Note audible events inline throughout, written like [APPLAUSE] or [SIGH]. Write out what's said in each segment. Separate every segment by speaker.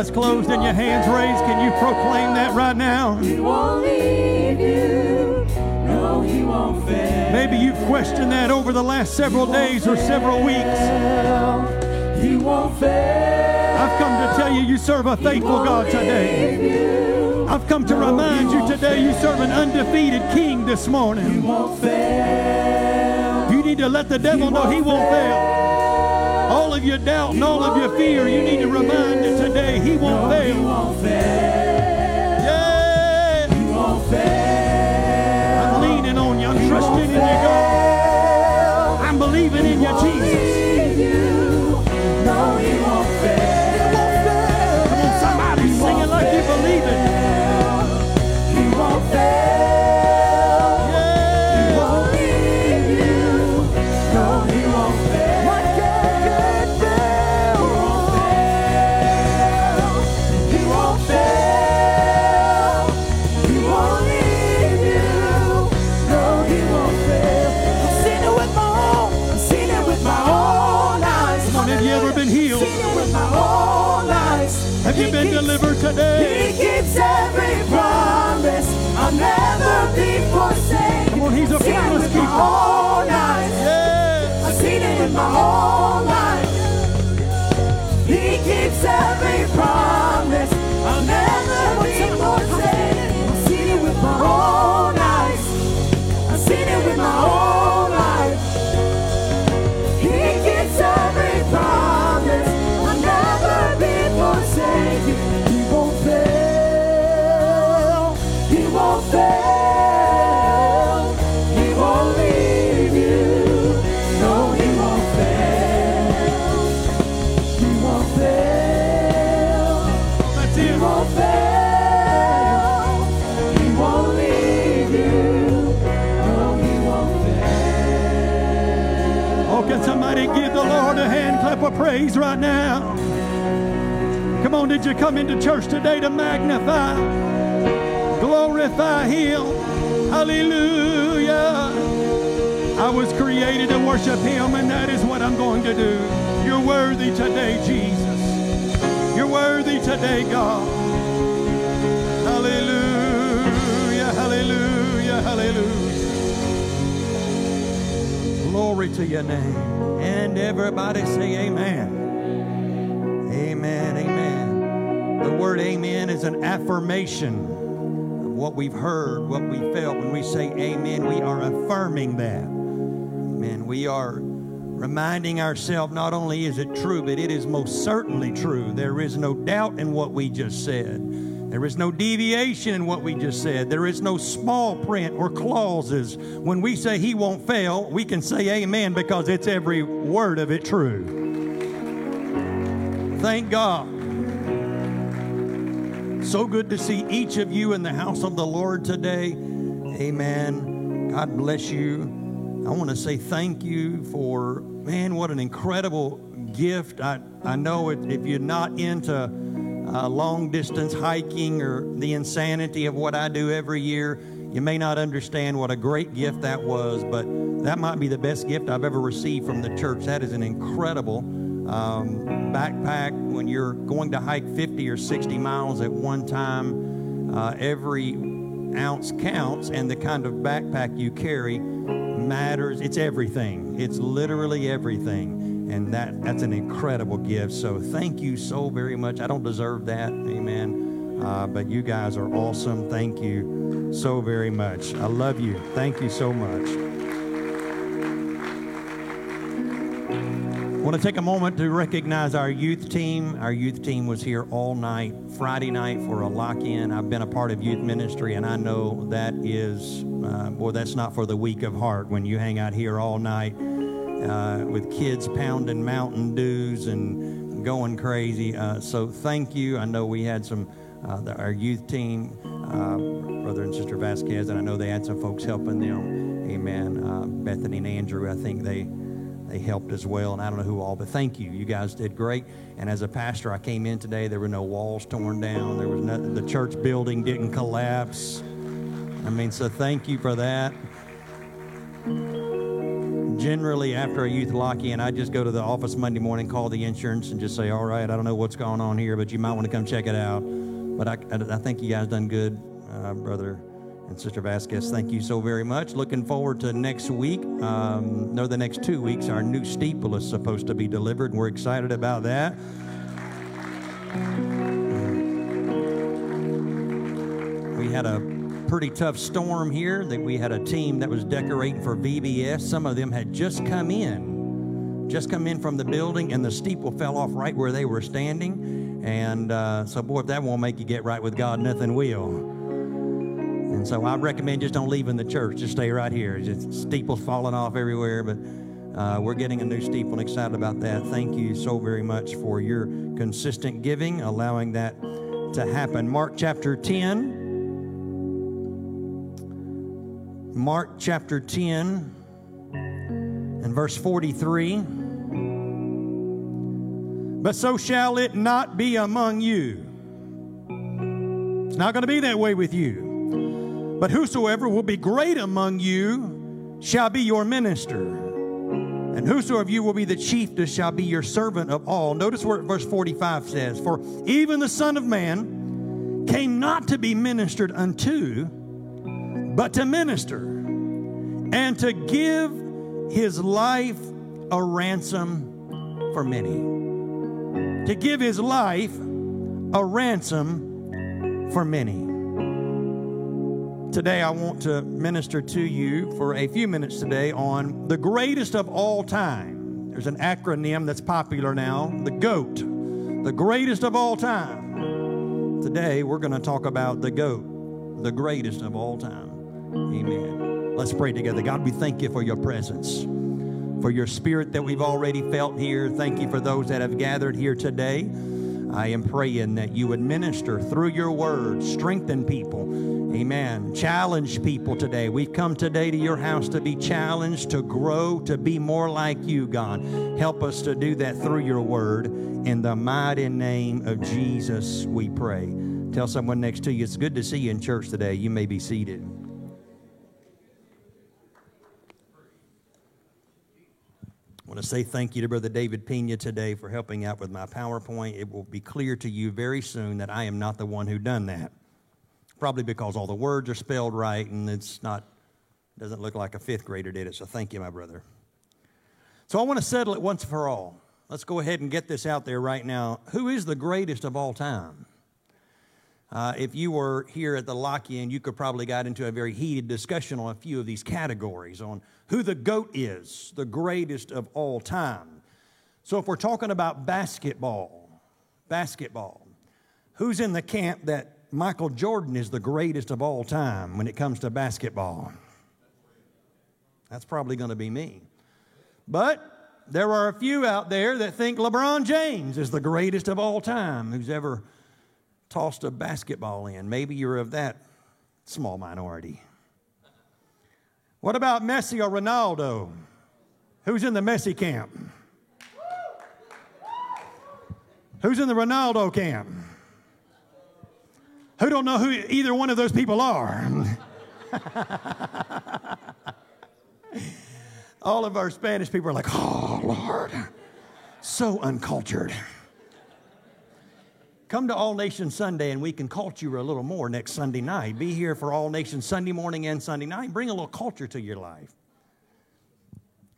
Speaker 1: Eyes closed and your hands raised, can you proclaim that right now?
Speaker 2: He won't leave you. No, he won't fail.
Speaker 1: Maybe you've questioned that over the last several days or several weeks.
Speaker 2: He won't fail.
Speaker 1: I've come to tell you, you serve a faithful God today. I've come to remind you today, you serve an undefeated King this morning.
Speaker 2: Won't fail.
Speaker 1: You need to let the devil know he won't fail. All of your doubt and all of your fear, you need to remind it today, he won't fail.
Speaker 2: Won't fail.
Speaker 1: Yeah.
Speaker 2: He won't fail.
Speaker 1: I'm leaning on you. I'm trusting in you, God. Praise right now? Come on, did you come into church today to magnify, glorify Him? Hallelujah. I was created to worship Him, and that is what I'm going to do. You're worthy today, Jesus. You're worthy today, God. Hallelujah, hallelujah, hallelujah. Glory to your name. Everybody say amen. Amen, amen. The word amen is an affirmation of what we've heard, what we felt. When we say amen, we are affirming that. Amen. We are reminding ourselves not only is it true, but it is most certainly true. There is no doubt in what we just said. There is no deviation in what we just said. There is no small print or clauses. When we say he won't fail, we can say amen because it's every word of it true. Thank God. So good to see each of you in the house of the Lord today. Amen. God bless you. I want to say thank you for, man, what an incredible gift. I, I know it, if you're not into uh, long distance hiking or the insanity of what I do every year, you may not understand what a great gift that was, but that might be the best gift I've ever received from the church. That is an incredible um, backpack when you're going to hike 50 or 60 miles at one time. Uh, every ounce counts, and the kind of backpack you carry matters. It's everything. It's literally everything. And that, that's an incredible gift. So thank you so very much. I don't deserve that. Amen. Uh, but you guys are awesome. Thank you so very much. I love you. Thank you so much. I want to take a moment to recognize our youth team. Our youth team was here all night, Friday night, for a lock in. I've been a part of youth ministry, and I know that is, uh, boy, that's not for the weak of heart when you hang out here all night uh, with kids pounding Mountain Dews and going crazy. Uh, so thank you. I know we had some, uh, the, our youth team, uh, brother and sister Vasquez, and I know they had some folks helping them. Amen. Uh, Bethany and Andrew, I think they they helped as well, and I don't know who all, but thank you. You guys did great. And as a pastor, I came in today. There were no walls torn down. There was nothing. The church building didn't collapse. I mean, so thank you for that. Generally after a youth lock-in, I just go to the office Monday morning, call the insurance, and just say, "All right, I don't know what's going on here, but you might want to come check it out." But I, I, I think you guys done good, uh, brother and Sister Vasquez. Thank you so very much. Looking forward to next week. Um, no, the next two weeks. Our new steeple is supposed to be delivered, and we're excited about that. We had a pretty tough storm here that we had a team that was decorating for VBS. Some of them had just come in, just come in from the building, and the steeple fell off right where they were standing. And uh, so, boy, if that won't make you get right with God, nothing will. And so I recommend just don't leave in the church. Just stay right here. Just steeples falling off everywhere, but uh, we're getting a new steeple and excited about that. Thank you so very much for your consistent giving, allowing that to happen. Mark chapter 10. Mark chapter 10 and verse 43. But so shall it not be among you. It's not going to be that way with you. But whosoever will be great among you shall be your minister. And whosoever of you will be the chiefest shall be your servant of all. Notice what verse 45 says For even the Son of Man came not to be ministered unto, but to minister and to give his life a ransom for many. To give his life a ransom for many. Today, I want to minister to you for a few minutes today on the greatest of all time. There's an acronym that's popular now the GOAT, the greatest of all time. Today, we're going to talk about the GOAT, the greatest of all time. Amen. Let's pray together. God, we thank you for your presence, for your spirit that we've already felt here. Thank you for those that have gathered here today. I am praying that you would minister through your word, strengthen people. Amen. Challenge people today. We've come today to your house to be challenged, to grow, to be more like you, God. Help us to do that through your word. In the mighty name of Jesus, we pray. Tell someone next to you, it's good to see you in church today. You may be seated. I want to say thank you to Brother David Pena today for helping out with my PowerPoint. It will be clear to you very soon that I am not the one who done that. Probably because all the words are spelled right and it's not doesn't look like a fifth grader did it. So thank you, my brother. So I want to settle it once for all. Let's go ahead and get this out there right now. Who is the greatest of all time? Uh, if you were here at the lock-in, you could probably got into a very heated discussion on a few of these categories on who the GOAT is, the greatest of all time. So if we're talking about basketball, basketball, who's in the camp that Michael Jordan is the greatest of all time when it comes to basketball? That's probably going to be me. But there are a few out there that think LeBron James is the greatest of all time who's ever tossed a basketball in. Maybe you're of that small minority. What about Messi or Ronaldo? Who's in the Messi camp? Who's in the Ronaldo camp? Who don't know who either one of those people are? [LAUGHS] All of our Spanish people are like, oh, Lord, so uncultured. Come to All Nations Sunday and we can culture a little more next Sunday night. Be here for All Nations Sunday morning and Sunday night. Bring a little culture to your life.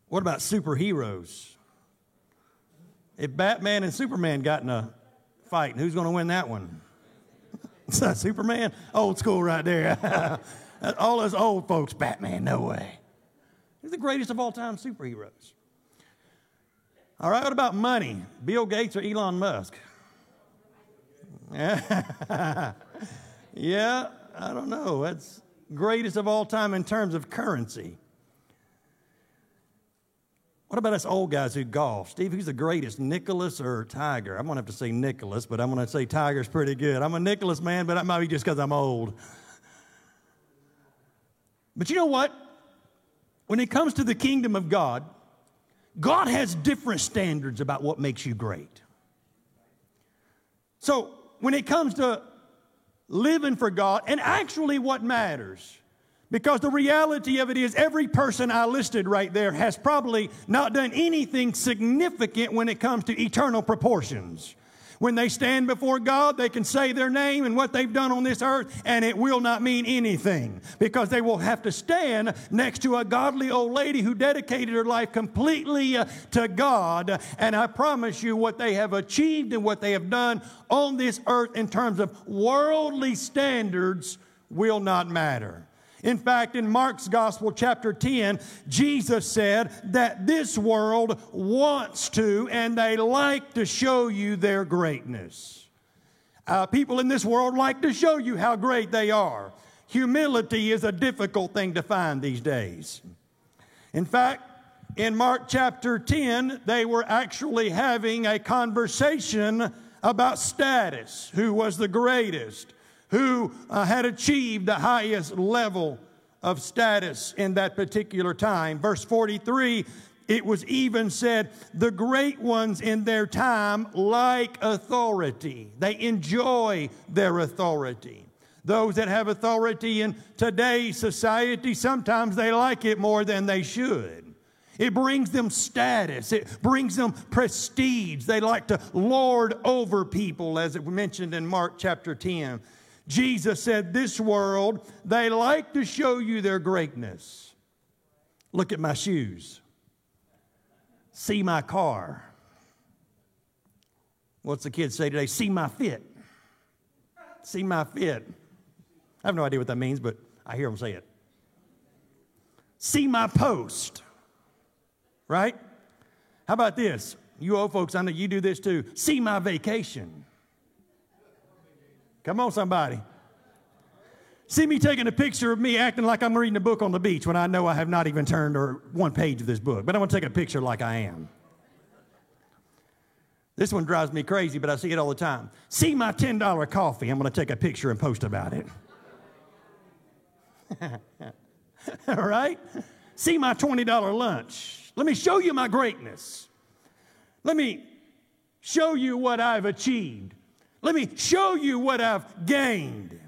Speaker 1: What about superheroes? If Batman and Superman got in a fight, who's going to win that one? [LAUGHS] Superman? Old school right there. [LAUGHS] all those old folks, Batman, no way. He's the greatest of all time superheroes. All right, what about money? Bill Gates or Elon Musk? [LAUGHS] yeah, I don't know. That's greatest of all time in terms of currency. What about us old guys who golf? Steve, who's the greatest, Nicklaus or Tiger? I'm going to have to say Nicklaus, but I'm going to say Tiger's pretty good. I'm a Nicklaus man, but that might be just because I'm old. But you know what? When it comes to the kingdom of God, God has different standards about what makes you great. So when it comes to living for God and actually what matters. Because the reality of it is, every person I listed right there has probably not done anything significant when it comes to eternal proportions. When they stand before God, they can say their name and what they've done on this earth, and it will not mean anything because they will have to stand next to a godly old lady who dedicated her life completely uh, to God. And I promise you, what they have achieved and what they have done on this earth in terms of worldly standards will not matter. In fact, in Mark's Gospel, chapter 10, Jesus said that this world wants to and they like to show you their greatness. Uh, people in this world like to show you how great they are. Humility is a difficult thing to find these days. In fact, in Mark chapter 10, they were actually having a conversation about status who was the greatest who uh, had achieved the highest level of status in that particular time. Verse 43 it was even said, the great ones in their time like authority. They enjoy their authority. Those that have authority in today's society, sometimes they like it more than they should. It brings them status. It brings them prestige. They like to lord over people, as it was mentioned in Mark chapter 10. Jesus said, This world, they like to show you their greatness. Look at my shoes. See my car. What's the kids say today? See my fit. See my fit. I have no idea what that means, but I hear them say it. See my post. Right? How about this? You old folks, I know you do this too. See my vacation. Come on, somebody. See me taking a picture of me acting like I'm reading a book on the beach when I know I have not even turned or one page of this book, but I'm gonna take a picture like I am. This one drives me crazy, but I see it all the time. See my $10 coffee. I'm to take a picture and post about it. [LAUGHS] all right? See my $20 lunch. Let me show you my greatness. Let me show you what I've achieved. Let me show you what I've gained.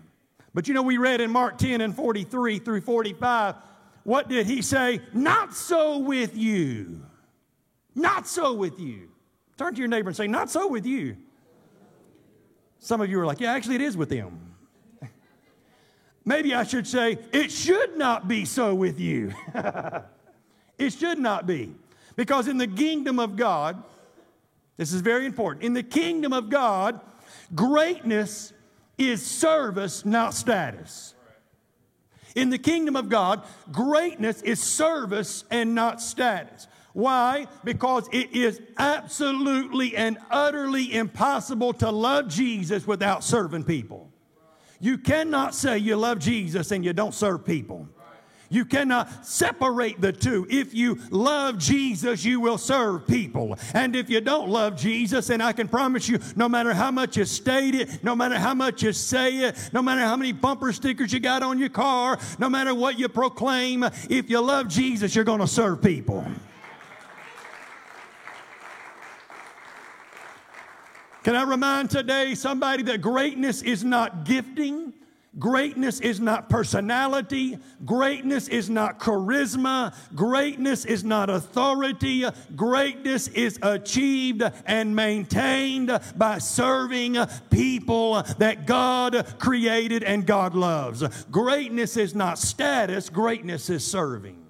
Speaker 1: But you know, we read in Mark 10 and 43 through 45, what did he say? Not so with you. Not so with you. Turn to your neighbor and say, Not so with you. Some of you are like, Yeah, actually, it is with them. [LAUGHS] Maybe I should say, It should not be so with you. [LAUGHS] it should not be. Because in the kingdom of God, this is very important. In the kingdom of God, Greatness is service, not status. In the kingdom of God, greatness is service and not status. Why? Because it is absolutely and utterly impossible to love Jesus without serving people. You cannot say you love Jesus and you don't serve people. You cannot separate the two. If you love Jesus, you will serve people. And if you don't love Jesus, and I can promise you, no matter how much you state it, no matter how much you say it, no matter how many bumper stickers you got on your car, no matter what you proclaim, if you love Jesus, you're going to serve people. Can I remind today somebody that greatness is not gifting? Greatness is not personality. Greatness is not charisma. Greatness is not authority. Greatness is achieved and maintained by serving people that God created and God loves. Greatness is not status, greatness is serving.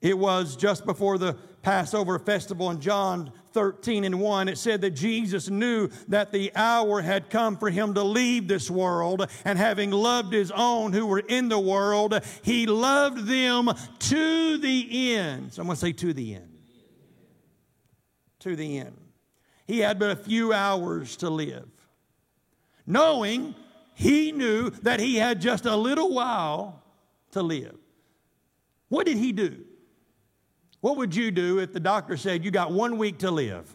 Speaker 1: It was just before the Passover festival in John 13 and 1, it said that Jesus knew that the hour had come for him to leave this world, and having loved his own who were in the world, he loved them to the end. So I'm going to say, to the end. To the end. He had but a few hours to live. Knowing he knew that he had just a little while to live. What did he do? What would you do if the doctor said you got one week to live?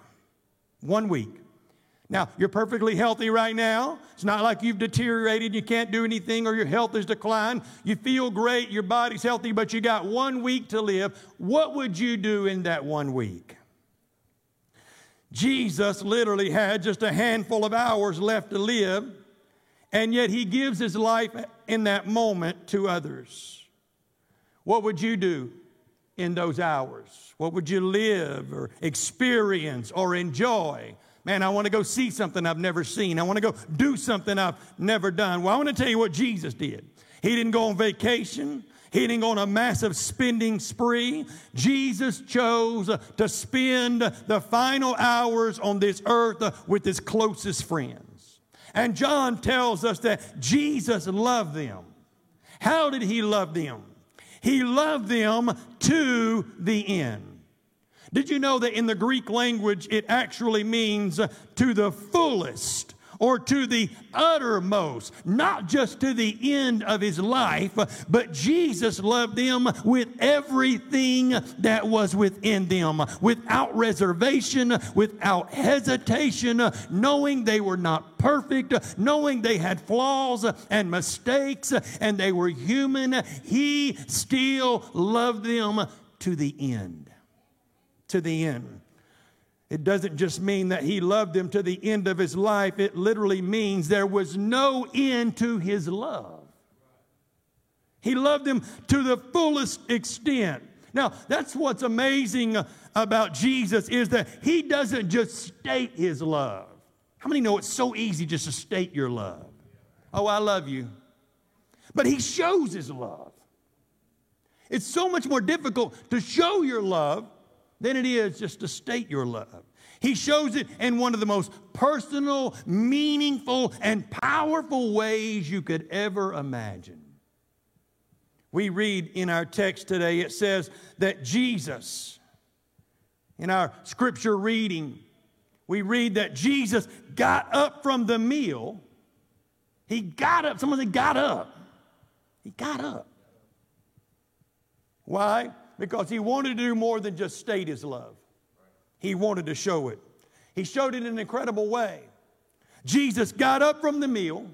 Speaker 1: One week. Now, you're perfectly healthy right now. It's not like you've deteriorated, you can't do anything, or your health has declined. You feel great, your body's healthy, but you got one week to live. What would you do in that one week? Jesus literally had just a handful of hours left to live, and yet he gives his life in that moment to others? What would you do in those hours? What would you live or experience or enjoy? Man, I want to go see something I've never seen. I want to go do something I've never done. Well, I want to tell you what Jesus did. He didn't go on vacation. He didn't go on a massive spending spree. Jesus chose to spend the final hours on this earth with his closest friends. And John tells us that Jesus loved them. How did he love them? He loved them to the end. Did you know that in the Greek language it actually means to the fullest? Or to the uttermost, not just to the end of his life, but Jesus loved them with everything that was within them, without reservation, without hesitation, knowing they were not perfect, knowing they had flaws and mistakes, and they were human. He still loved them to the end. To the end. It doesn't just mean that he loved them to the end of his life, it literally means there was no end to his love. He loved them to the fullest extent. Now, that's what's amazing uh, about Jesus is that he doesn't just state his love. How many know it's so easy just to state your love? Oh, I love you. But he shows his love. It's so much more difficult to show your love than it is just to state your love. He shows it in one of the most personal, meaningful, and powerful ways you could ever imagine. We read in our text today, it says that Jesus, in our scripture reading, we read that Jesus got up from the meal. He got up. Someone said, got up. He got up. Why? Because he wanted to do more than just state his love. He wanted to show it. He showed it in an incredible way. Jesus got up from the meal.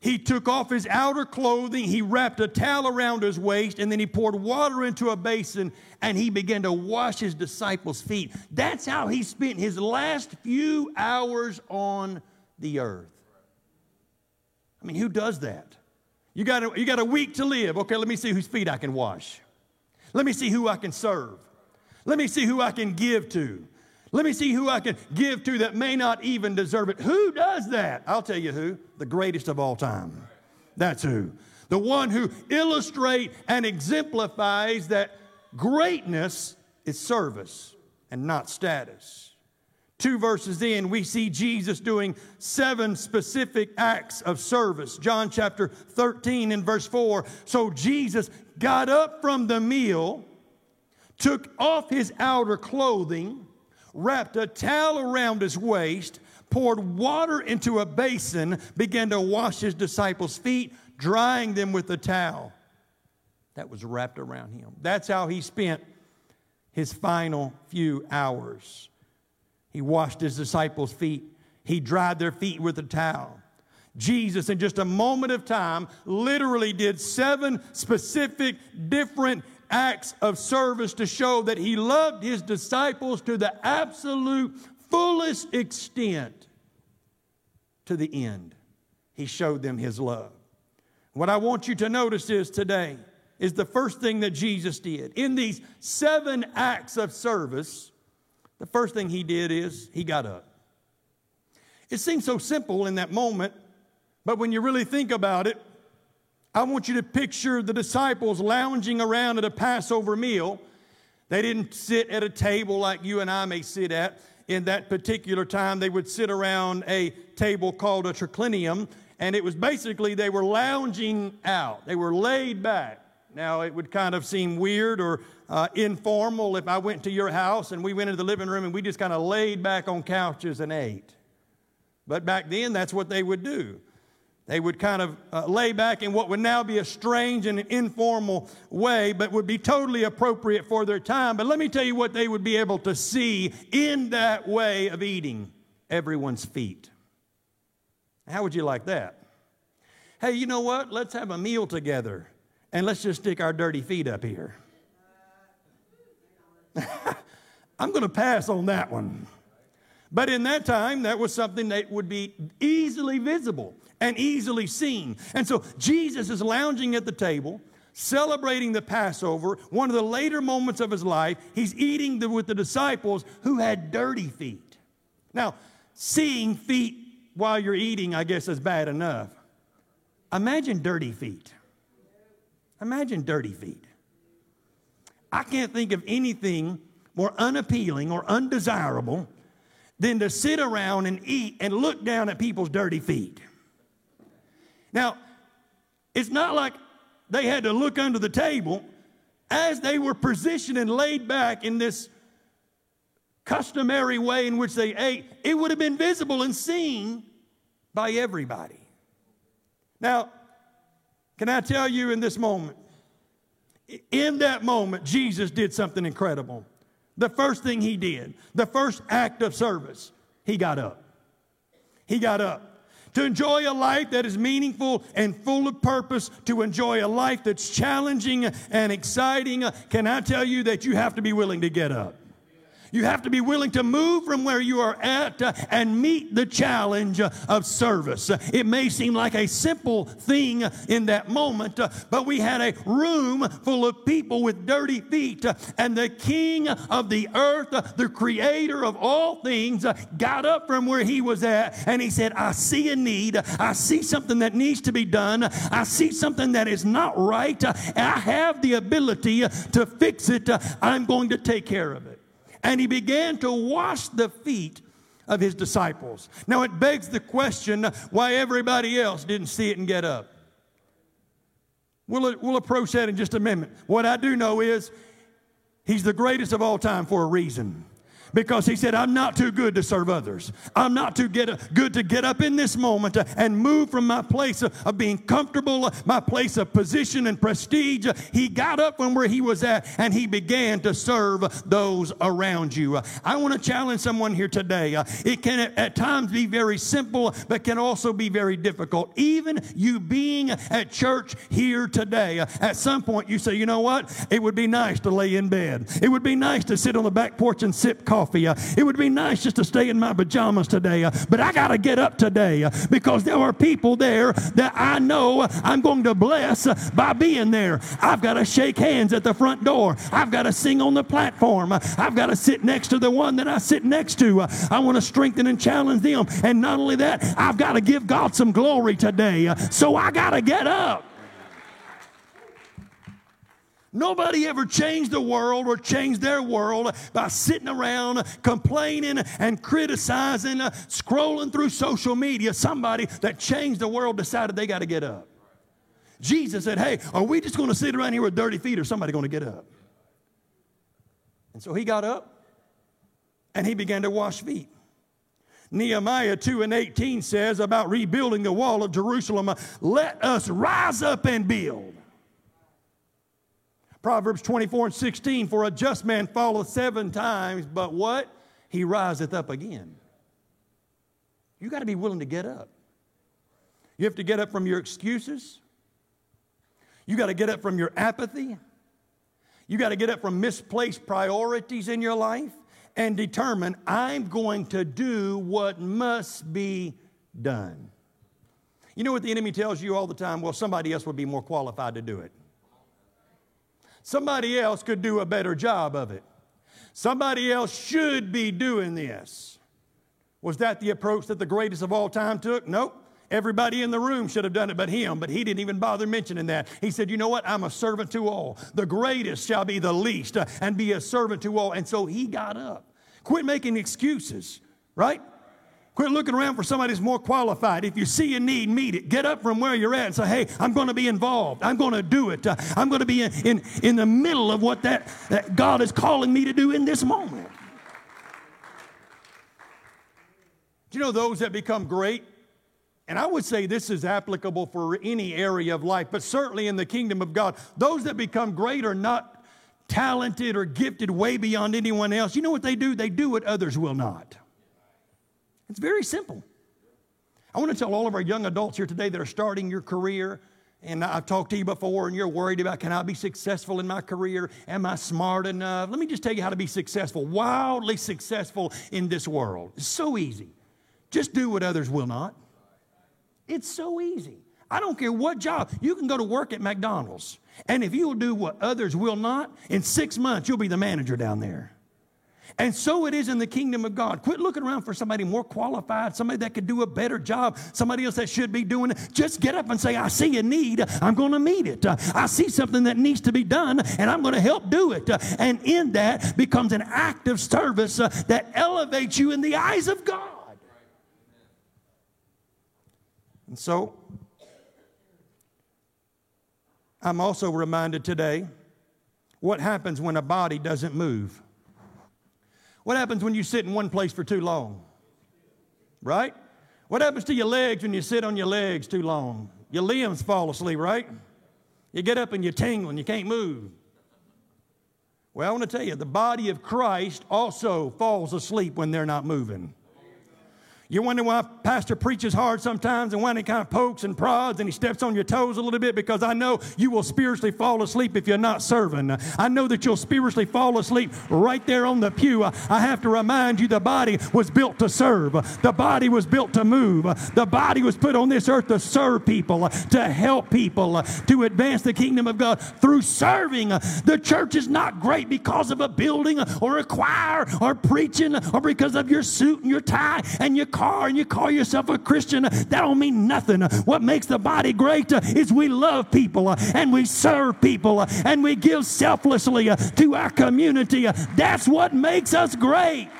Speaker 1: He took off his outer clothing, he wrapped a towel around his waist, and then he poured water into a basin and he began to wash his disciples' feet. That's how he spent his last few hours on the earth. I mean, who does that? You got a, you got a week to live. Okay, let me see whose feet I can wash. Let me see who I can serve. Let me see who I can give to. Let me see who I can give to that may not even deserve it. Who does that? I'll tell you who. The greatest of all time. That's who. The one who illustrates and exemplifies that greatness is service and not status. Two verses in, we see Jesus doing seven specific acts of service. John chapter 13 and verse 4. So Jesus got up from the meal, took off his outer clothing, wrapped a towel around his waist, poured water into a basin, began to wash his disciples' feet, drying them with the towel that was wrapped around him. That's how he spent his final few hours. He washed his disciples' feet. He dried their feet with a towel. Jesus, in just a moment of time, literally did seven specific different acts of service to show that he loved his disciples to the absolute fullest extent to the end. He showed them his love. What I want you to notice is today is the first thing that Jesus did. In these seven acts of service, the first thing he did is he got up. It seems so simple in that moment, but when you really think about it, I want you to picture the disciples lounging around at a Passover meal. They didn't sit at a table like you and I may sit at. In that particular time, they would sit around a table called a triclinium, and it was basically they were lounging out. They were laid back. Now, it would kind of seem weird or uh, informal if I went to your house and we went into the living room and we just kind of laid back on couches and ate. But back then, that's what they would do. They would kind of uh, lay back in what would now be a strange and an informal way, but would be totally appropriate for their time. But let me tell you what they would be able to see in that way of eating everyone's feet. How would you like that? Hey, you know what? Let's have a meal together and let's just stick our dirty feet up here. [LAUGHS] I'm going to pass on that one. But in that time, that was something that would be easily visible and easily seen. And so Jesus is lounging at the table, celebrating the Passover, one of the later moments of his life. He's eating the, with the disciples who had dirty feet. Now, seeing feet while you're eating, I guess, is bad enough. Imagine dirty feet. Imagine dirty feet. I can't think of anything more unappealing or undesirable than to sit around and eat and look down at people's dirty feet. Now, it's not like they had to look under the table. As they were positioned and laid back in this customary way in which they ate, it would have been visible and seen by everybody. Now, can I tell you in this moment? In that moment, Jesus did something incredible. The first thing he did, the first act of service, he got up. He got up. To enjoy a life that is meaningful and full of purpose, to enjoy a life that's challenging and exciting, can I tell you that you have to be willing to get up? You have to be willing to move from where you are at uh, and meet the challenge uh, of service. It may seem like a simple thing in that moment, uh, but we had a room full of people with dirty feet, and the king of the earth, the creator of all things, got up from where he was at and he said, I see a need. I see something that needs to be done. I see something that is not right. I have the ability to fix it. I'm going to take care of it and he began to wash the feet of his disciples. Now it begs the question why everybody else didn't see it and get up. We'll, we'll approach that in just a minute. What I do know is he's the greatest of all time for a reason because he said, I'm not too good to serve others. I'm not too get, good to get up in this moment and move from my place of, of being comfortable, my place of position and prestige. He got up from where he was at and he began to serve those around you. I want to challenge someone here today. It can at times be very simple, but can also be very difficult. Even you being at church here today, at some point you say, you know what? It would be nice to lay in bed. It would be nice to sit on the back porch and sip coffee coffee. Uh, it would be nice just to stay in my pajamas today, uh, but I got to get up today uh, because there are people there that I know I'm going to bless by being there. I've got to shake hands at the front door. I've got to sing on the platform. I've got to sit next to the one that I sit next to. I want to strengthen and challenge them. And not only that, I've got to give God some glory today. So I got to get up. Nobody ever changed the world or changed their world by sitting around complaining and criticizing, scrolling through social media. Somebody that changed the world decided they got to get up. Jesus said, Hey, are we just going to sit around here with dirty feet or somebody going to get up? And so he got up and he began to wash feet. Nehemiah 2 and 18 says about rebuilding the wall of Jerusalem, let us rise up and build. Proverbs 24 and 16, for a just man falleth seven times, but what? He riseth up again. You got to be willing to get up. You have to get up from your excuses. You got to get up from your apathy. You got to get up from misplaced priorities in your life and determine I'm going to do what must be done. You know what the enemy tells you all the time? Well, somebody else would be more qualified to do it. Somebody else could do a better job of it. Somebody else should be doing this. Was that the approach that the greatest of all time took? Nope. Everybody in the room should have done it but him, but he didn't even bother mentioning that. He said, You know what? I'm a servant to all. The greatest shall be the least uh, and be a servant to all. And so he got up. Quit making excuses, right? Quit looking around for somebody who's more qualified. If you see a need, meet it. Get up from where you're at and say, hey, I'm going to be involved. I'm going to do it. Uh, I'm going to be in, in, in the middle of what that, that God is calling me to do in this moment. Do you know those that become great? And I would say this is applicable for any area of life, but certainly in the kingdom of God. Those that become great are not talented or gifted way beyond anyone else. You know what they do? They do what others will not. It's very simple. I want to tell all of our young adults here today that are starting your career, and I've talked to you before, and you're worried about can I be successful in my career? Am I smart enough? Let me just tell you how to be successful, wildly successful in this world. It's so easy. Just do what others will not. It's so easy. I don't care what job. You can go to work at McDonald's, and if you will do what others will not, in six months, you'll be the manager down there. And so it is in the kingdom of God. Quit looking around for somebody more qualified, somebody that could do a better job, somebody else that should be doing it. Just get up and say, I see a need, I'm going to meet it. I see something that needs to be done, and I'm going to help do it. And in that becomes an act of service uh, that elevates you in the eyes of God. And so, I'm also reminded today what happens when a body doesn't move. What happens when you sit in one place for too long? Right? What happens to your legs when you sit on your legs too long? Your limbs fall asleep, right? You get up and you tingle and you can't move. Well, I want to tell you, the body of Christ also falls asleep when they're not moving. You wonder why pastor preaches hard sometimes and when he kind of pokes and prods and he steps on your toes a little bit because I know you will spiritually fall asleep if you're not serving. I know that you'll spiritually fall asleep right there on the pew. I have to remind you the body was built to serve. The body was built to move. The body was put on this earth to serve people, to help people, to advance the kingdom of God through serving. The church is not great because of a building or a choir or preaching or because of your suit and your tie and your car and you call yourself a Christian, that don't mean nothing. What makes the body great is we love people and we serve people and we give selflessly to our community. That's what makes us great.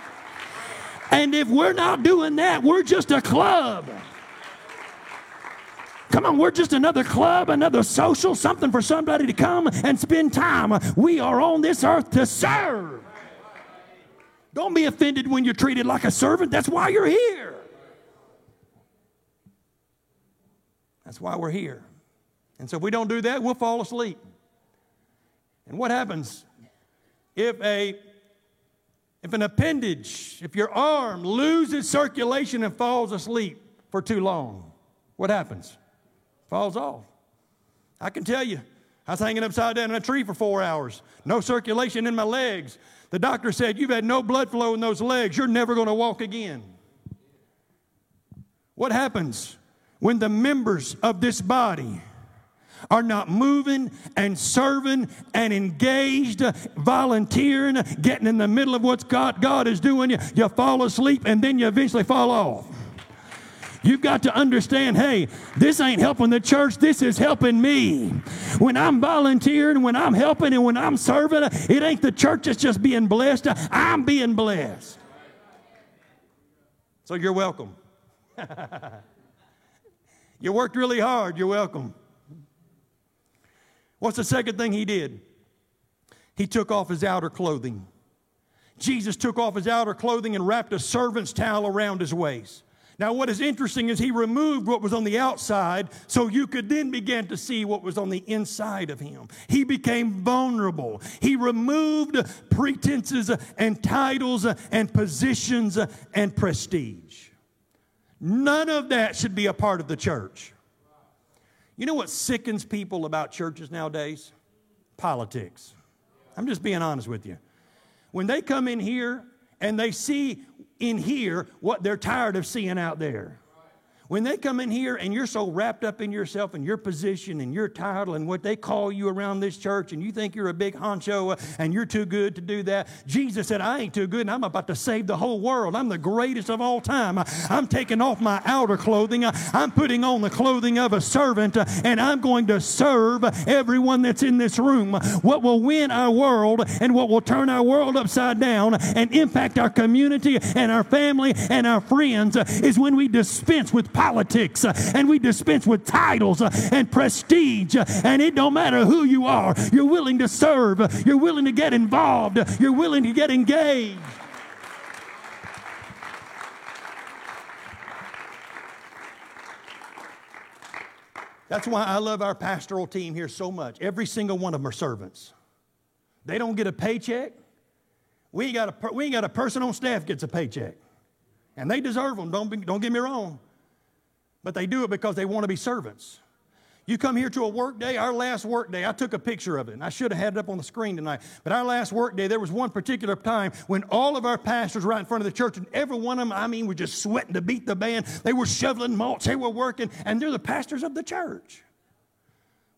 Speaker 1: And if we're not doing that, we're just a club. Come on, we're just another club, another social, something for somebody to come and spend time. We are on this earth to serve. Don't be offended when you're treated like a servant. That's why you're here. That's why we're here. And so if we don't do that, we'll fall asleep. And what happens if a if an appendage, if your arm loses circulation and falls asleep for too long, what happens? Falls off. I can tell you, I was hanging upside down in a tree for four hours, no circulation in my legs. The doctor said, You've had no blood flow in those legs. You're never going to walk again. What happens when the members of this body are not moving and serving and engaged, volunteering, getting in the middle of what God, God is doing? You, you fall asleep and then you eventually fall off. You've got to understand hey, this ain't helping the church, this is helping me. When I'm volunteering, when I'm helping, and when I'm serving, it ain't the church that's just being blessed, I'm being blessed. So you're welcome. [LAUGHS] you worked really hard, you're welcome. What's the second thing he did? He took off his outer clothing. Jesus took off his outer clothing and wrapped a servant's towel around his waist. Now, what is interesting is he removed what was on the outside so you could then begin to see what was on the inside of him. He became vulnerable. He removed pretenses and titles and positions and prestige. None of that should be a part of the church. You know what sickens people about churches nowadays? Politics. I'm just being honest with you. When they come in here and they see in here what they're tired of seeing out there. When they come in here and you're so wrapped up in yourself and your position and your title and what they call you around this church and you think you're a big honcho and you're too good to do that, Jesus said, I ain't too good and I'm about to save the whole world. I'm the greatest of all time. I'm taking off my outer clothing. I'm putting on the clothing of a servant and I'm going to serve everyone that's in this room. What will win our world and what will turn our world upside down and impact our community and our family and our friends is when we dispense with politics uh, and we dispense with titles uh, and prestige. Uh, and it don't matter who you are, you're willing to serve, you're willing to get involved, you're willing to get engaged. That's why I love our pastoral team here so much. Every single one of them are servants. They don't get a paycheck. We ain't got a, we ain't got a person on staff gets a paycheck. And they deserve them, don't, be, don't get me wrong but they do it because they want to be servants. You come here to a work day, our last work day, I took a picture of it, and I should have had it up on the screen tonight. But our last work day, there was one particular time when all of our pastors right in front of the church, and every one of them, I mean, were just sweating to beat the band. They were shoveling mulch, they were working, and they're the pastors of the church.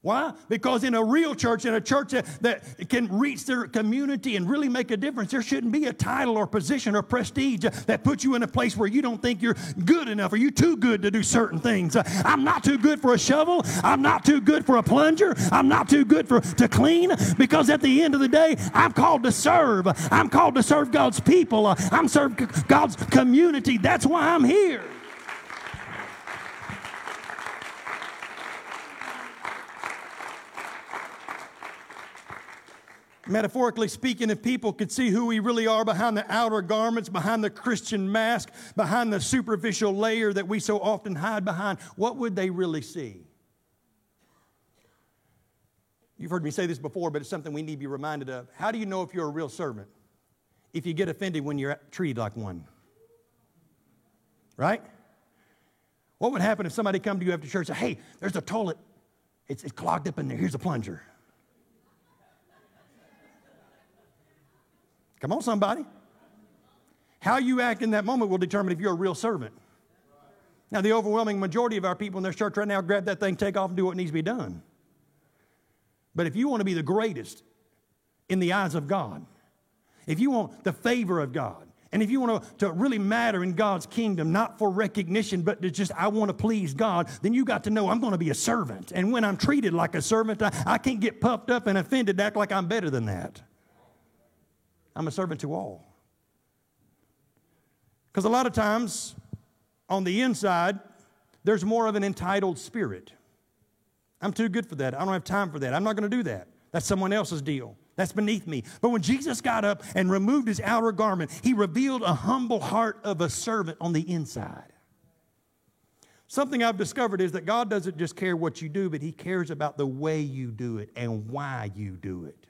Speaker 1: Why? Because in a real church, in a church that, can reach their community and really make a difference, there shouldn't be a title or position or prestige that puts you in a place where you don't think you're good enough or you're too good to do certain things. I'm not too good for a shovel. I'm not too good for a plunger. I'm not too good for to clean because at the end of the day, I'm called to serve. I'm called to serve God's people. I'm serve God's community. That's why I'm here. Metaphorically speaking, if people could see who we really are behind the outer garments, behind the Christian mask, behind the superficial layer that we so often hide behind, what would they really see? You've heard me say this before, but it's something we need to be reminded of. How do you know if you're a real servant? If you get offended when you're treated like one. Right? What would happen if somebody come to you after church and say, hey, there's a toilet. It's, it's clogged up in there. Here's a plunger. Come on, somebody. How you act in that moment will determine if you're a real servant. Now, the overwhelming majority of our people in this church right now grab that thing, take off, and do what needs to be done. But if you want to be the greatest in the eyes of God, if you want the favor of God, and if you want to, to really matter in God's kingdom, not for recognition, but to just, I want to please God, then you got to know I'm going to be a servant. And when I'm treated like a servant, I, I can't get puffed up and offended, act like I'm better than that. I'm a servant to all. Because a lot of times on the inside, there's more of an entitled spirit. I'm too good for that. I don't have time for that. I'm not going to do that. That's someone else's deal. That's beneath me. But when Jesus got up and removed his outer garment, he revealed a humble heart of a servant on the inside. Something I've discovered is that God doesn't just care what you do, but he cares about the way you do it and why you do it.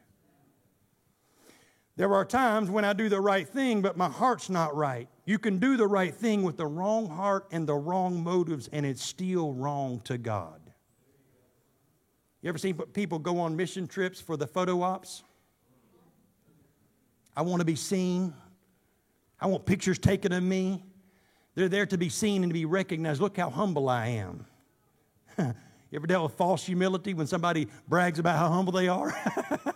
Speaker 1: There are times when I do the right thing, but my heart's not right. You can do the right thing with the wrong heart and the wrong motives, and it's still wrong to God. You ever seen people go on mission trips for the photo ops? I want to be seen. I want pictures taken of me. They're there to be seen and to be recognized. Look how humble I am. [LAUGHS] you ever dealt with false humility when somebody brags about how humble they are?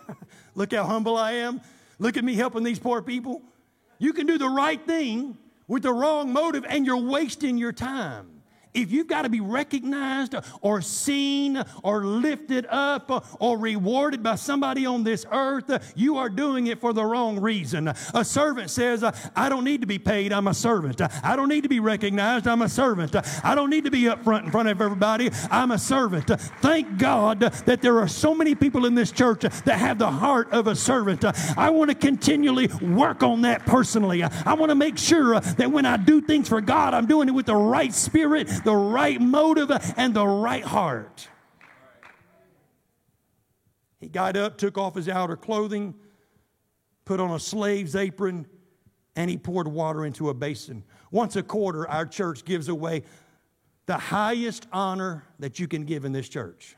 Speaker 1: [LAUGHS] Look how humble I am. Look at me helping these poor people. You can do the right thing with the wrong motive and you're wasting your time if you've got to be recognized or seen or lifted up or rewarded by somebody on this earth, you are doing it for the wrong reason. A servant says, I don't need to be paid, I'm a servant. I don't need to be recognized, I'm a servant. I don't need to be up front in front of everybody, I'm a servant. Thank God that there are so many people in this church that have the heart of a servant. I want to continually work on that personally. I want to make sure that when I do things for God, I'm doing it with the right spirit, the right motive and the right heart. He got up, took off his outer clothing, put on a slave's apron, and he poured water into a basin. Once a quarter, our church gives away the highest honor that you can give in this church.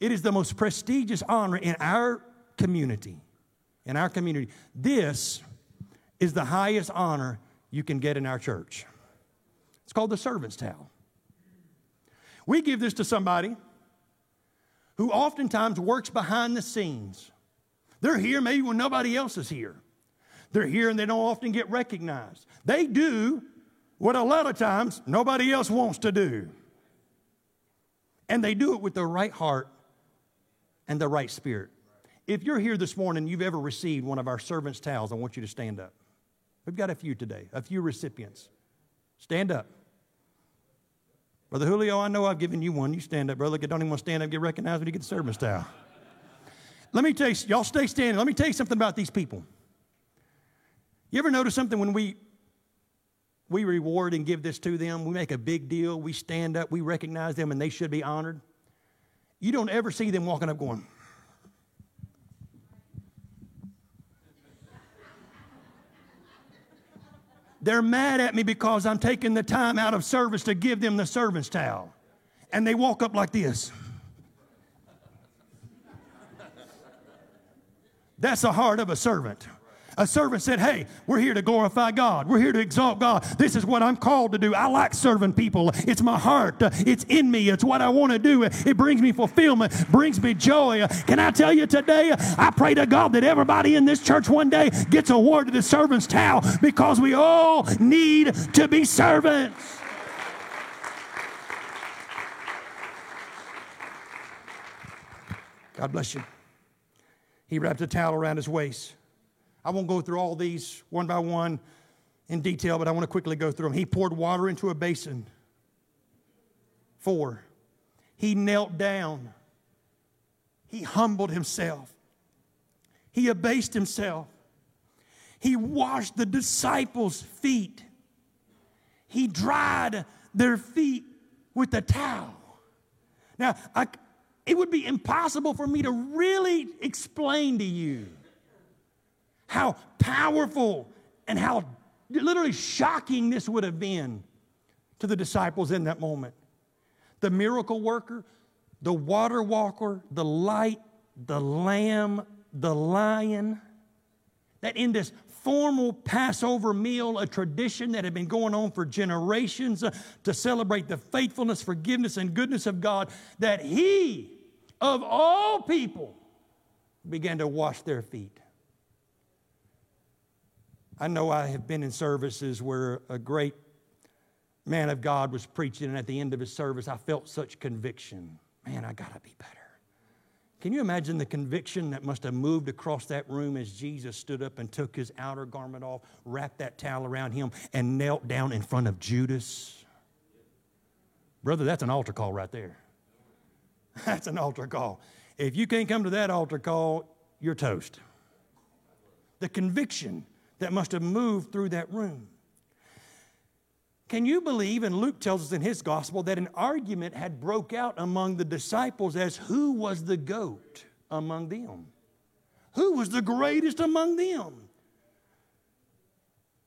Speaker 1: It is the most prestigious honor in our community. In our community. This is the highest honor you can get in our church. It's called the servant's towel. We give this to somebody who oftentimes works behind the scenes. They're here maybe when nobody else is here. They're here and they don't often get recognized. They do what a lot of times nobody else wants to do. And they do it with the right heart and the right spirit. If you're here this morning, you've ever received one of our servants' towels, I want you to stand up. We've got a few today, a few recipients. Stand up. Brother Julio, I know I've given you one. You stand up, brother. Don't even want to stand up get recognized when you get the servant's towel. Let me tell you, y'all stay standing. Let me tell you something about these people. You ever notice something when we we reward and give this to them? We make a big deal. We stand up. We recognize them, and they should be honored. You don't ever see them walking up going, They're mad at me because I'm taking the time out of service to give them the service towel. and they walk up like this. That's the heart of a servant. A servant said, Hey, we're here to glorify God. We're here to exalt God. This is what I'm called to do. I like serving people. It's my heart. It's in me. It's what I want to do. It brings me fulfillment, brings me joy. Can I tell you today? I pray to God that everybody in this church one day gets awarded the servant's towel because we all need to be servants. God bless you. He wrapped a towel around his waist. I won't go through all these one by one in detail, but I want to quickly go through them. He poured water into a basin. Four, he knelt down. He humbled himself. He abased himself. He washed the disciples' feet. He dried their feet with a towel. Now, I, it would be impossible for me to really explain to you how powerful and how literally shocking this would have been to the disciples in that moment. The miracle worker, the water walker, the light, the lamb, the lion, that in this formal Passover meal, a tradition that had been going on for generations uh, to celebrate the faithfulness, forgiveness, and goodness of God, that He, of all people, began to wash their feet. I know I have been in services where a great man of God was preaching, and at the end of his service, I felt such conviction. Man, I got to be better. Can you imagine the conviction that must have moved across that room as Jesus stood up and took his outer garment off, wrapped that towel around him, and knelt down in front of Judas? Brother, that's an altar call right there. [LAUGHS] That's an altar call. If you can't come to that altar call, you're toast. The conviction that must have moved through that room. Can you believe, and Luke tells us in his gospel, that an argument had broke out among the disciples as who was the goat among them? Who was the greatest among them?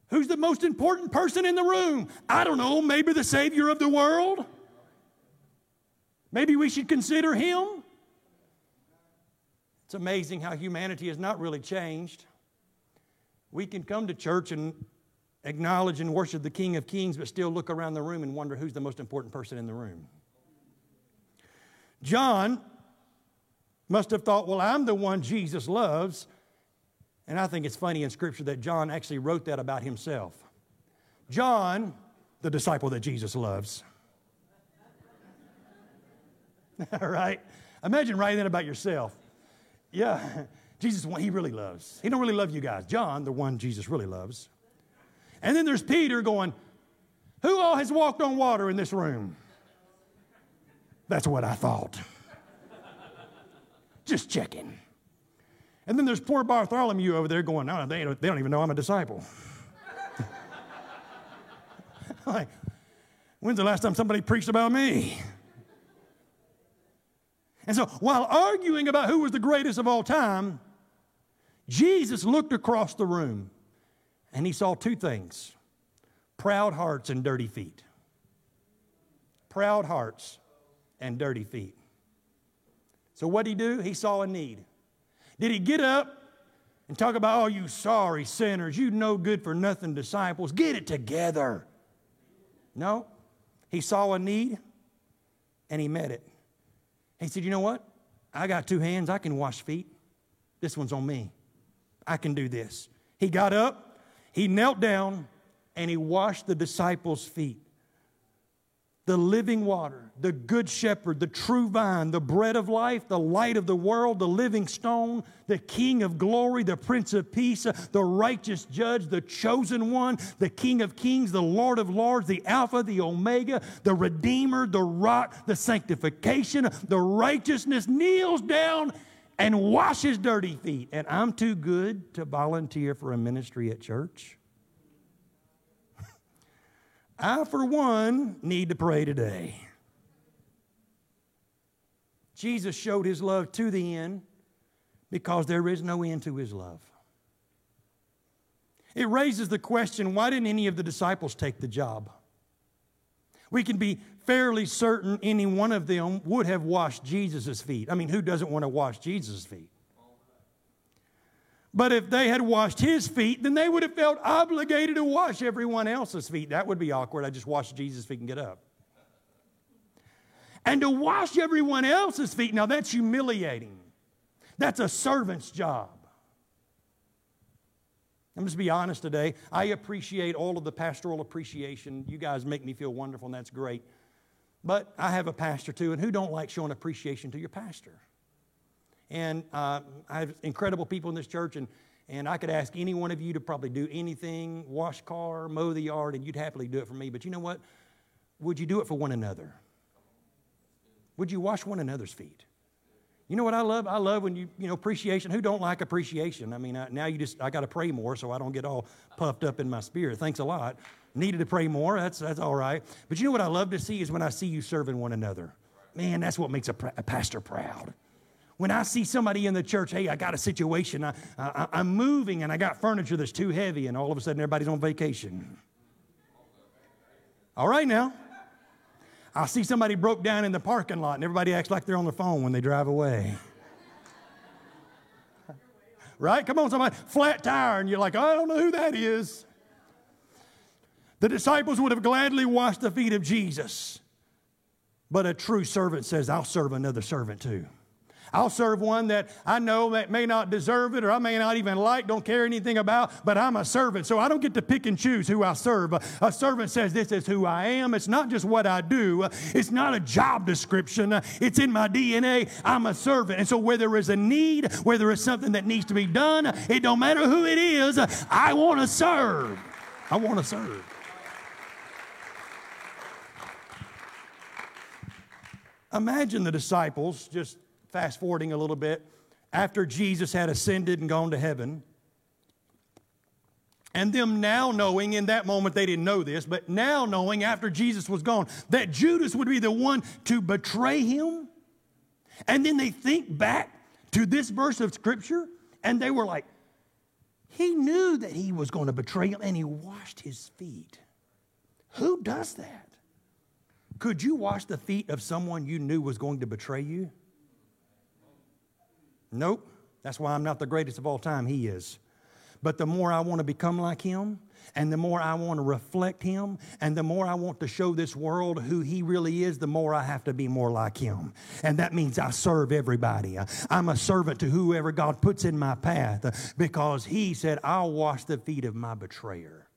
Speaker 1: Who's the most important person in the room? I don't know, maybe the Savior of the world? Maybe we should consider him? It's amazing how humanity has not really changed. We can come to church and acknowledge and worship the King of Kings, but still look around the room and wonder who's the most important person in the room. John must have thought, well, I'm the one Jesus loves. And I think it's funny in Scripture that John actually wrote that about himself. John, the disciple that Jesus loves. [LAUGHS] All right? Imagine writing that about yourself. Yeah. Jesus one he really loves. He don't really love you guys. John, the one Jesus really loves. And then there's Peter going, Who all has walked on water in this room? That's what I thought. Just checking. And then there's poor Bartholomew over there going, No, they don't, they don't even know I'm a disciple. [LAUGHS] like, when's the last time somebody preached about me? And so, while arguing about who was the greatest of all time, Jesus looked across the room and he saw two things proud hearts and dirty feet. Proud hearts and dirty feet. So, what did he do? He saw a need. Did he get up and talk about, oh, you sorry sinners, you no good for nothing disciples, get it together? No. He saw a need and he met it. He said, you know what? I got two hands, I can wash feet. This one's on me. I can do this. He got up, he knelt down, and he washed the disciples' feet. The living water, the good shepherd, the true vine, the bread of life, the light of the world, the living stone, the king of glory, the prince of peace, the righteous judge, the chosen one, the king of kings, the lord of lords, the alpha, the omega, the redeemer, the rock, the sanctification, the righteousness kneels down and wash his dirty feet. And I'm too good to volunteer for a ministry at church. [LAUGHS] I, for one, need to pray today. Jesus showed his love to the end because there is no end to his love. It raises the question why didn't any of the disciples take the job? We can be fairly certain any one of them would have washed Jesus' feet. I mean, who doesn't want to wash Jesus' feet? But if they had washed his feet, then they would have felt obligated to wash everyone else's feet. That would be awkward. I just wash Jesus' feet and get up. And to wash everyone else's feet, now that's humiliating. That's a servant's job. I'm just be honest today. I appreciate all of the pastoral appreciation. You guys make me feel wonderful, and that's great. But I have a pastor too, and who don't like showing appreciation to your pastor? And uh, I have incredible people in this church, and, and I could ask any one of you to probably do anything wash car, mow the yard, and you'd happily do it for me. But you know what? Would you do it for one another? Would you wash one another's feet? You know what I love? I love when you, you know, appreciation. Who don't like appreciation? I mean, I, now you just, I got to pray more so I don't get all puffed up in my spirit. Thanks a lot. Needed to pray more. That's, that's all right. But you know what I love to see is when I see you serving one another. Man, that's what makes a, a pastor proud. When I see somebody in the church, hey, I got a situation, I, I, I'm moving and I got furniture that's too heavy, and all of a sudden everybody's on vacation. All right now. I see somebody broke down in the parking lot and everybody acts like they're on the phone when they drive away. [LAUGHS] right? Come on, somebody. Flat tire, and you're like, I don't know who that is. The disciples would have gladly washed the feet of Jesus. But a true servant says, I'll serve another servant too. I'll serve one that I know that may not deserve it or I may not even like, don't care anything about, but I'm a servant. So I don't get to pick and choose who I serve. A servant says, This is who I am. It's not just what I do, it's not a job description. It's in my DNA. I'm a servant. And so where there is a need, where there is something that needs to be done, it don't matter who it is, I want to serve. I want to serve. Imagine the disciples just fast forwarding a little bit, after Jesus had ascended and gone to heaven, and them now knowing, in that moment they didn't know this, but now knowing after Jesus was gone, that Judas would be the one to betray him. And then they think back to this verse of Scripture, and they were like, he knew that he was going to betray him, and he washed his feet. Who does that? Could you wash the feet of someone you knew was going to betray you? Nope. That's why I'm not the greatest of all time. He is. But the more I want to become like him, and the more I want to reflect him, and the more I want to show this world who he really is, the more I have to be more like him. And that means I serve everybody. I'm a servant to whoever God puts in my path because he said, I'll wash the feet of my betrayer.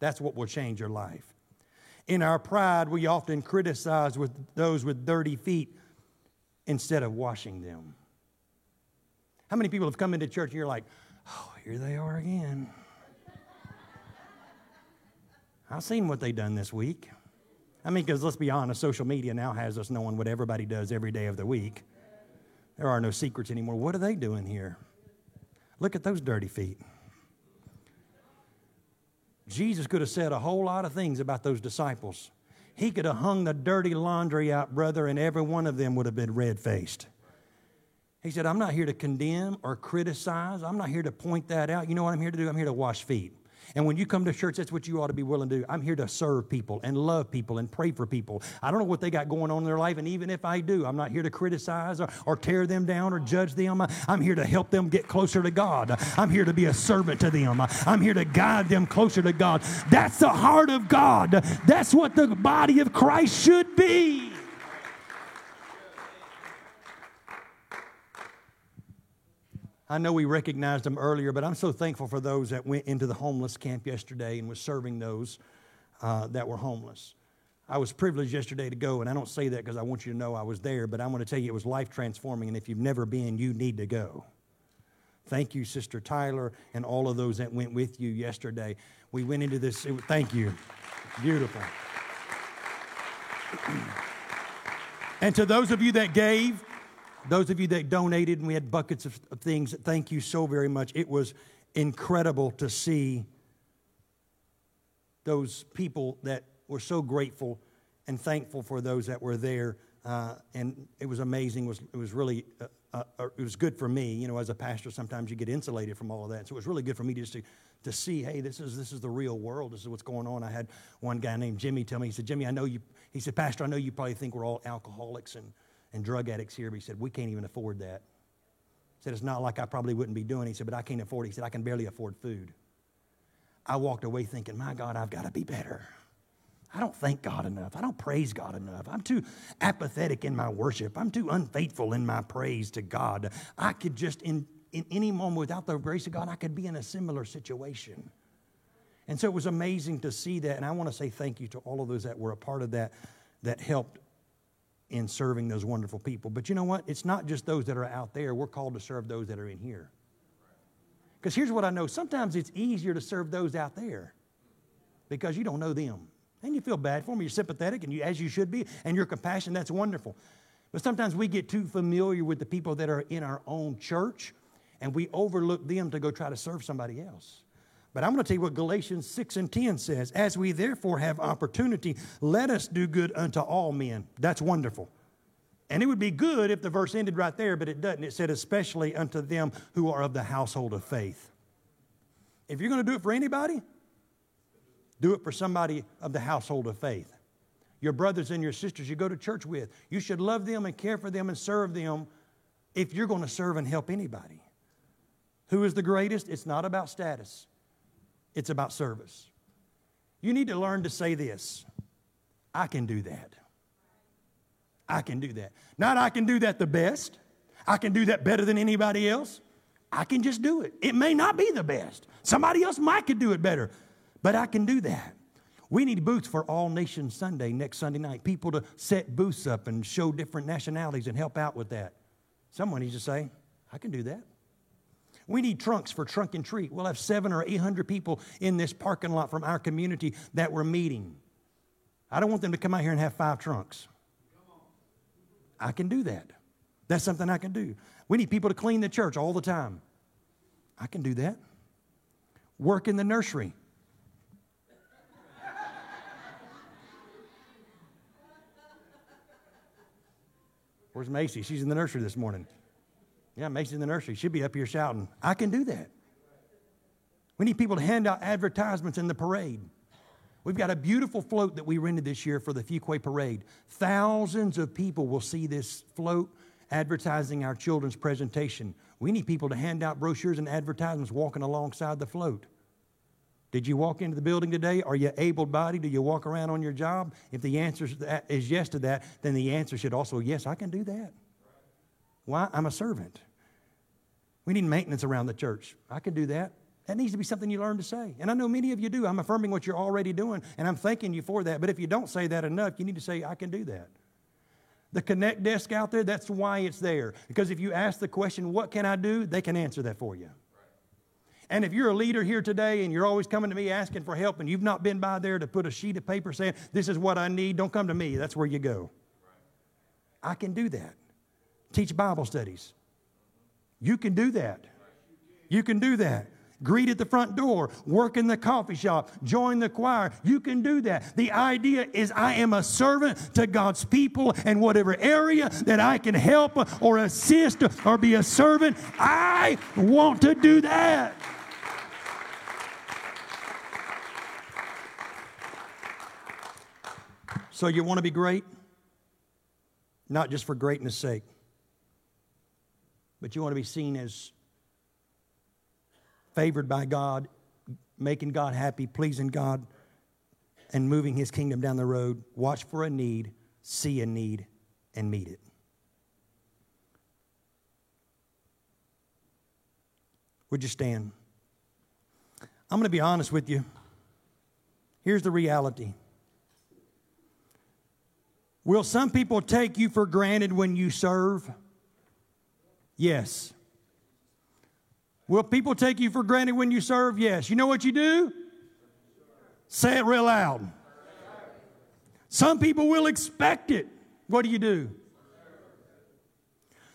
Speaker 1: That's what will change your life. In our pride, we often criticize with those with dirty feet instead of washing them. How many people have come into church and you're like, oh, here they are again? I've seen what they've done this week. I mean, because let's be honest, social media now has us knowing what everybody does every day of the week. There are no secrets anymore. What are they doing here? Look at those dirty feet. Jesus could have said a whole lot of things about those disciples. He could have hung the dirty laundry out, brother, and every one of them would have been red faced. He said, I'm not here to condemn or criticize. I'm not here to point that out. You know what I'm here to do? I'm here to wash feet. And when you come to church, that's what you ought to be willing to do. I'm here to serve people and love people and pray for people. I don't know what they got going on in their life, and even if I do, I'm not here to criticize or, or tear them down or judge them. I'm here to help them get closer to God. I'm here to be a servant to them. I'm here to guide them closer to God. That's the heart of God. That's what the body of Christ should be. I know we recognized them earlier, but I'm so thankful for those that went into the homeless camp yesterday and was serving those uh, that were homeless. I was privileged yesterday to go, and I don't say that because I want you to know I was there, but I'm going to tell you it was life transforming, and if you've never been, you need to go. Thank you, Sister Tyler, and all of those that went with you yesterday. We went into this, it, thank you. Beautiful. [CLEARS THROAT] and to those of you that gave, those of you that donated and we had buckets of, things, thank you so very much. It was incredible to see those people that were so grateful and thankful for those that were there. Uh, and it was amazing. It was, it was really, uh, uh, uh, it was good for me. You know, as a pastor, sometimes you get insulated from all of that. So it was really good for me just to, to see, hey, this is this is the real world. This is what's going on. I had one guy named Jimmy tell me, he said, Jimmy, I know you. He said, Pastor, I know you probably think we're all alcoholics and, and drug addicts here, but he said, we can't even afford that. He said, it's not like I probably wouldn't be doing. it. He said, but I can't afford it. He said, I can barely afford food. I walked away thinking, my God, I've got to be better. I don't thank God enough. I don't praise God enough. I'm too apathetic in my worship. I'm too unfaithful in my praise to God. I could just, in, in any moment, without the grace of God, I could be in a similar situation. And so it was amazing to see that. And I want to say thank you to all of those that were a part of that, that helped in serving those wonderful people. But you know what? It's not just those that are out there. We're called to serve those that are in here. Because here's what I know sometimes it's easier to serve those out there because you don't know them. And you feel bad for them. You're sympathetic, and you, as you should be, and your compassion, that's wonderful. But sometimes we get too familiar with the people that are in our own church, and we overlook them to go try to serve somebody else. But I'm going to tell you what Galatians 6 and 10 says. As we therefore have opportunity, let us do good unto all men. That's wonderful. And it would be good if the verse ended right there, but it doesn't. It said, especially unto them who are of the household of faith. If you're going to do it for anybody, do it for somebody of the household of faith. Your brothers and your sisters you go to church with. You should love them and care for them and serve them if you're going to serve and help anybody. Who is the greatest? It's not about status, it's about service. You need to learn to say this I can do that. I can do that. Not I can do that the best. I can do that better than anybody else. I can just do it. It may not be the best. Somebody else might could do it better, but I can do that. We need booths for All Nations Sunday next Sunday night. People to set booths up and show different nationalities and help out with that. Someone needs to say, I can do that. We need trunks for trunk and treat. We'll have seven or eight hundred people in this parking lot from our community that we're meeting. I don't want them to come out here and have five trunks. I can do that. That's something I can do. We need people to clean the church all the time. I can do that. Work in the nursery. Where's Macy? She's in the nursery this morning. Yeah, Macy's in the nursery. She'll be up here shouting. I can do that. We need people to hand out advertisements in the parade. We've got a beautiful float that we rented this year for the Fuquay Parade. Thousands of people will see this float advertising our children's presentation. We need people to hand out brochures and advertisements walking alongside the float. Did you walk into the building today? Are you able bodied? Do you walk around on your job? If the answer is yes to that, then the answer should also yes, I can do that. Why? I'm a servant. We need maintenance around the church. I can do that. That needs to be something you learn to say. And I know many of you do. I'm affirming what you're already doing, and I'm thanking you for that. But if you don't say that enough, you need to say, I can do that. The Connect desk out there, that's why it's there. Because if you ask the question, What can I do? they can answer that for you. And if you're a leader here today and you're always coming to me asking for help and you've not been by there to put a sheet of paper saying, This is what I need, don't come to me. That's where you go. I can do that. Teach Bible studies. You can do that. You can do that greet at the front door, work in the coffee shop, join the choir. You can do that. The idea is I am a servant to God's people, and whatever area that I can help or assist or be a servant, I want to do that. So, you want to be great? Not just for greatness' sake, but you want to be seen as favored by God, making God happy, pleasing God, and moving his kingdom down the road. Watch for a need, see a need, and meet it. Would you stand? I'm going to be honest with you. Here's the reality. Will some people take you for granted when you serve? Yes. Will people take you for granted when you serve? Yes. You know what you do? Say it real loud. Some people will expect it. What do you do?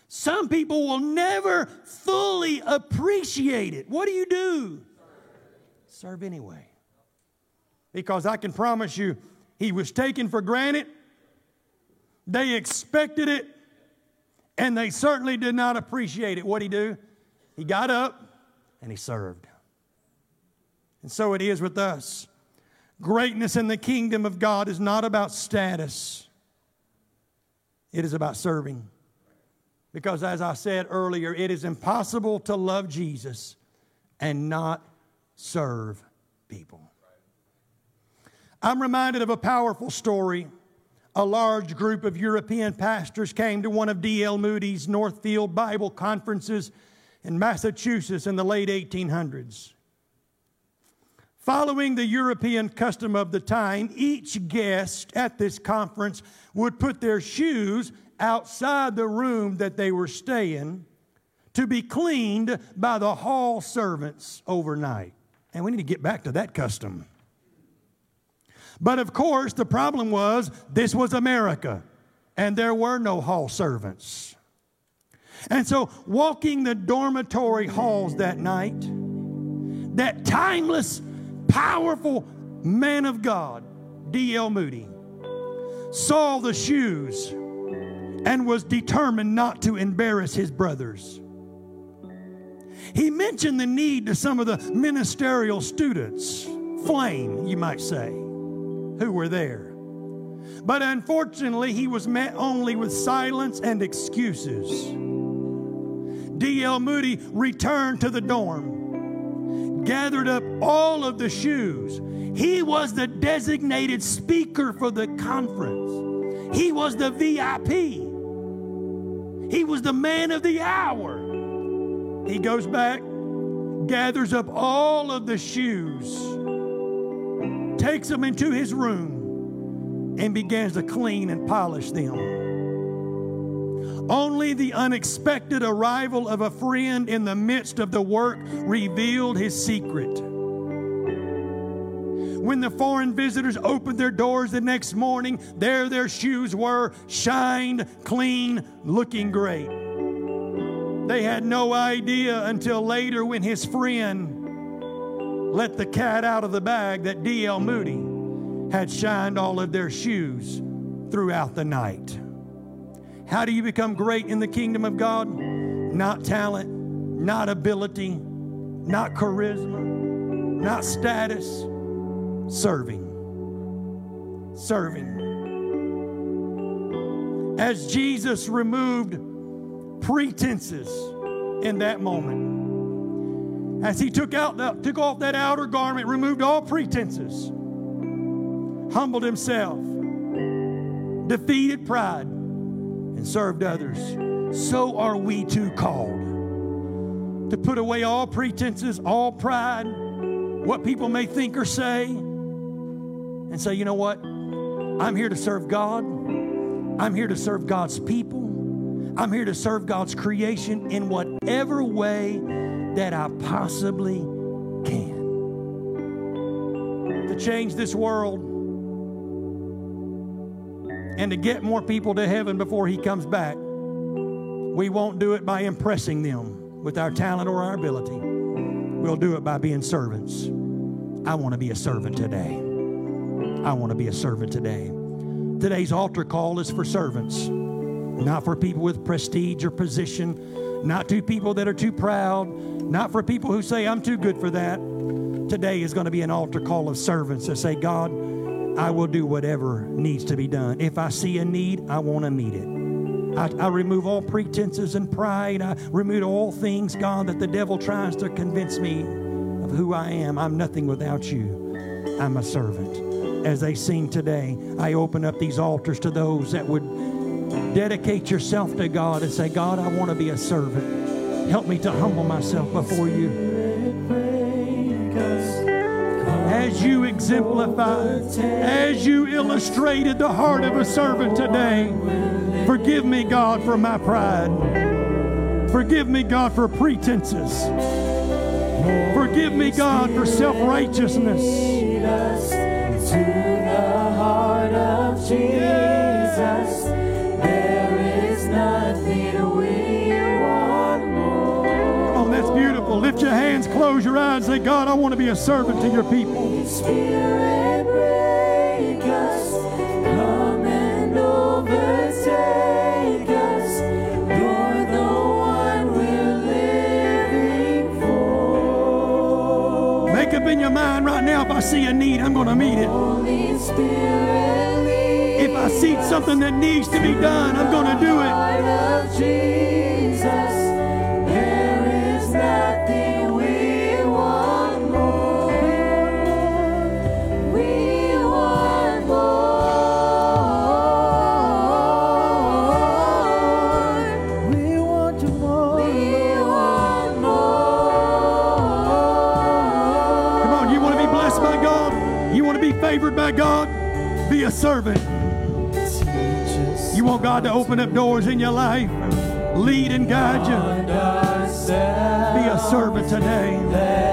Speaker 1: Some people will never fully appreciate it. What do you do? Serve anyway. Because I can promise you, he was taken for granted, they expected it, and they certainly did not appreciate it. What did he do? He got up and he served. And so it is with us. Greatness in the kingdom of God is not about status, it is about serving. Because as I said earlier, it is impossible to love Jesus and not serve people. I'm reminded of a powerful story. A large group of European pastors came to one of D.L. Moody's Northfield Bible conferences in Massachusetts in the late 1800s. Following the European custom of the time, each guest at this conference would put their shoes outside the room that they were staying to be cleaned by the hall servants overnight. And we need to get back to that custom. But of course, the problem was this was America, and there were no hall servants. And so, walking the dormitory halls that night, that timeless, powerful man of God, D.L. Moody, saw the shoes and was determined not to embarrass his brothers. He mentioned the need to some of the ministerial students, flame, you might say, who were there. But unfortunately, he was met only with silence and excuses. D.L. Moody returned to the dorm, gathered up all of the shoes. He was the designated speaker for the conference, he was the VIP. He was the man of the hour. He goes back, gathers up all of the shoes, takes them into his room, and begins to clean and polish them. Only the unexpected arrival of a friend in the midst of the work revealed his secret. When the foreign visitors opened their doors the next morning, there their shoes were, shined, clean, looking great. They had no idea until later when his friend let the cat out of the bag that D.L. Moody had shined all of their shoes throughout the night. How do you become great in the kingdom of God? Not talent, not ability, not charisma, not status, serving. Serving. As Jesus removed pretenses in that moment. As he took out the, took off that outer garment, removed all pretenses, humbled himself, defeated pride, and served others. So are we too called to put away all pretenses, all pride, what people may think or say, and say, you know what? I'm here to serve God. I'm here to serve God's people. I'm here to serve God's creation in whatever way that I possibly can. To change this world and to get more people to heaven before He comes back, we won't do it by impressing them with our talent or our ability. We'll do it by being servants. I want to be a servant today. I want to be a servant today. Today's altar call is for servants not for people with prestige or position, not to people that are too proud, not for people who say, I'm too good for that. Today is going to be an altar call of servants that say, God, I will do whatever needs to be done. If I see a need, I want to meet it. I, I, remove all pretenses and pride. I remove all things, God, that the devil tries to convince me of who I am. I'm nothing without you. I'm a servant. As they sing today, I open up these altars to those that would Dedicate yourself to God and say, God, I want to be a servant. Help me to humble myself before you. As you exemplified, as you illustrated the heart of a servant today, forgive me, God, for my pride. Forgive me, God, for pretenses. Forgive me, God, for self righteousness. people. Lift your hands, close your eyes, say, God, I want to be a servant to your people. Make up in your
Speaker 2: mind right now if I see a need, I'm going to meet it. If I see something that needs to be done, I'm going to do it. servant. You want God to open up doors in your life, lead and guide you. Be a servant today.